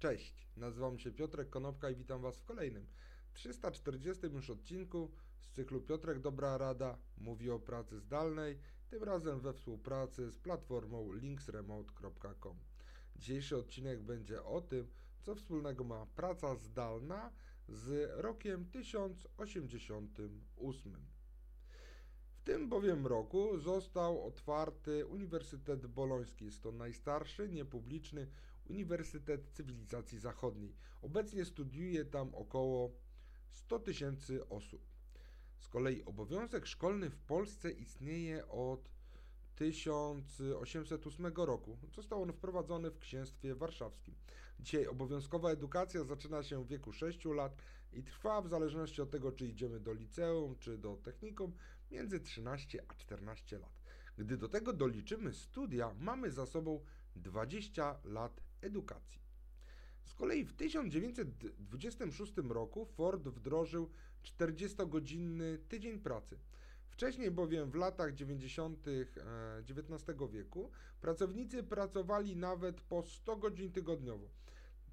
Cześć, nazywam się Piotrek Konopka i witam Was w kolejnym 340 już odcinku z cyklu Piotrek Dobra Rada mówi o pracy zdalnej, tym razem we współpracy z platformą linksremote.com. Dzisiejszy odcinek będzie o tym, co wspólnego ma praca zdalna z rokiem 1088. W tym bowiem roku został otwarty Uniwersytet Boloński. Jest to najstarszy niepubliczny Uniwersytet Cywilizacji Zachodniej. Obecnie studiuje tam około 100 tysięcy osób. Z kolei obowiązek szkolny w Polsce istnieje od 1808 roku. Został on wprowadzony w księstwie warszawskim. Dzisiaj obowiązkowa edukacja zaczyna się w wieku 6 lat i trwa w zależności od tego, czy idziemy do liceum, czy do technikum, między 13 a 14 lat. Gdy do tego doliczymy studia, mamy za sobą 20 lat edukacji. Z kolei w 1926 roku Ford wdrożył 40-godzinny tydzień pracy. Wcześniej bowiem w latach 90. XIX e, wieku pracownicy pracowali nawet po 100 godzin tygodniowo.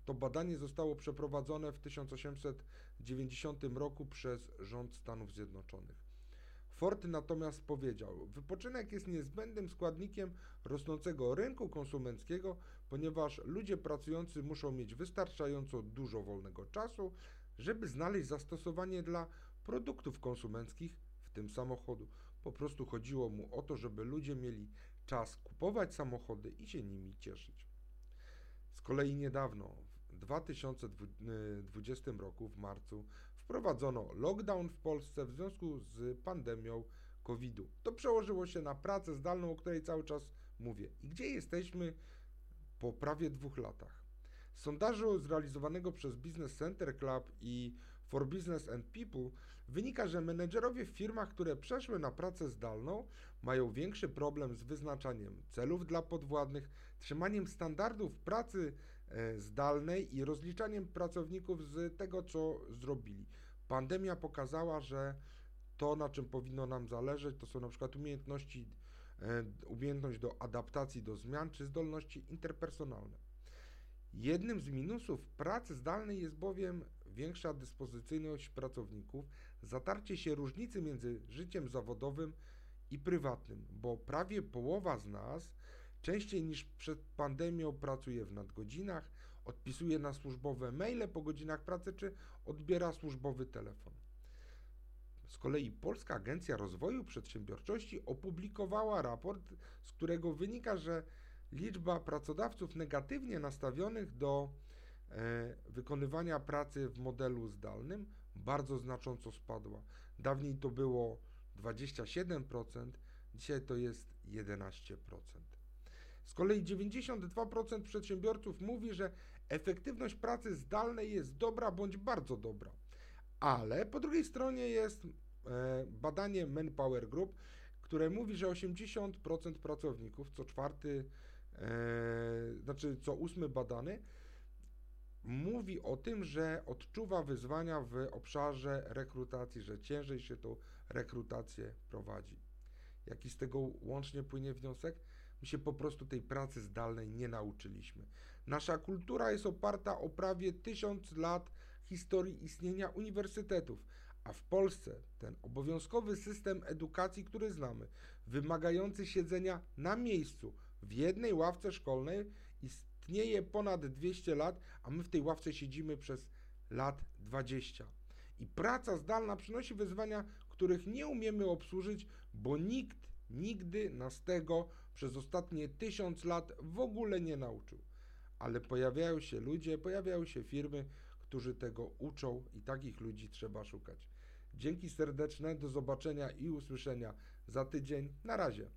To badanie zostało przeprowadzone w 1890 roku przez rząd Stanów Zjednoczonych. Ford natomiast powiedział, wypoczynek jest niezbędnym składnikiem rosnącego rynku konsumenckiego, ponieważ ludzie pracujący muszą mieć wystarczająco dużo wolnego czasu, żeby znaleźć zastosowanie dla produktów konsumenckich, w tym samochodu. Po prostu chodziło mu o to, żeby ludzie mieli czas kupować samochody i się nimi cieszyć. Z kolei niedawno, 2020 roku, w marcu, wprowadzono lockdown w Polsce w związku z pandemią COVID-u. To przełożyło się na pracę zdalną, o której cały czas mówię. I gdzie jesteśmy po prawie dwóch latach? Z sondażu zrealizowanego przez Business Center Club i For Business and People wynika, że menedżerowie w firmach, które przeszły na pracę zdalną, mają większy problem z wyznaczaniem celów dla podwładnych, trzymaniem standardów pracy zdalnej i rozliczaniem pracowników z tego, co zrobili. Pandemia pokazała, że to, na czym powinno nam zależeć, to są na przykład umiejętności, e, umiejętność do adaptacji do zmian czy zdolności interpersonalne. Jednym z minusów pracy zdalnej jest bowiem większa dyspozycyjność pracowników, zatarcie się różnicy między życiem zawodowym i prywatnym, bo prawie połowa z nas częściej niż przed pandemią pracuje w nadgodzinach, odpisuje na służbowe maile po godzinach pracy czy odbiera służbowy telefon. Z kolei Polska Agencja Rozwoju Przedsiębiorczości opublikowała raport, z którego wynika, że liczba pracodawców negatywnie nastawionych do e, wykonywania pracy w modelu zdalnym bardzo znacząco spadła. Dawniej to było 27%, dzisiaj to jest 11%. Z kolei 92% przedsiębiorców mówi, że efektywność pracy zdalnej jest dobra bądź bardzo dobra. Ale po drugiej stronie jest e, badanie Manpower Group, które mówi, że 80% pracowników, co czwarty e, znaczy co ósmy badany, mówi o tym, że odczuwa wyzwania w obszarze rekrutacji, że ciężej się tą rekrutację prowadzi. Jaki z tego łącznie płynie wniosek? My się po prostu tej pracy zdalnej nie nauczyliśmy. Nasza kultura jest oparta o prawie tysiąc lat historii istnienia uniwersytetów, a w Polsce ten obowiązkowy system edukacji, który znamy, wymagający siedzenia na miejscu, w jednej ławce szkolnej istnieje ponad 200 lat, a my w tej ławce siedzimy przez lat 20. I praca zdalna przynosi wyzwania, których nie umiemy obsłużyć, bo nikt nigdy nas tego przez ostatnie tysiąc lat w ogóle nie nauczył. Ale pojawiają się ludzie, pojawiają się firmy, którzy tego uczą i takich ludzi trzeba szukać. Dzięki serdeczne, do zobaczenia i usłyszenia za tydzień. Na razie.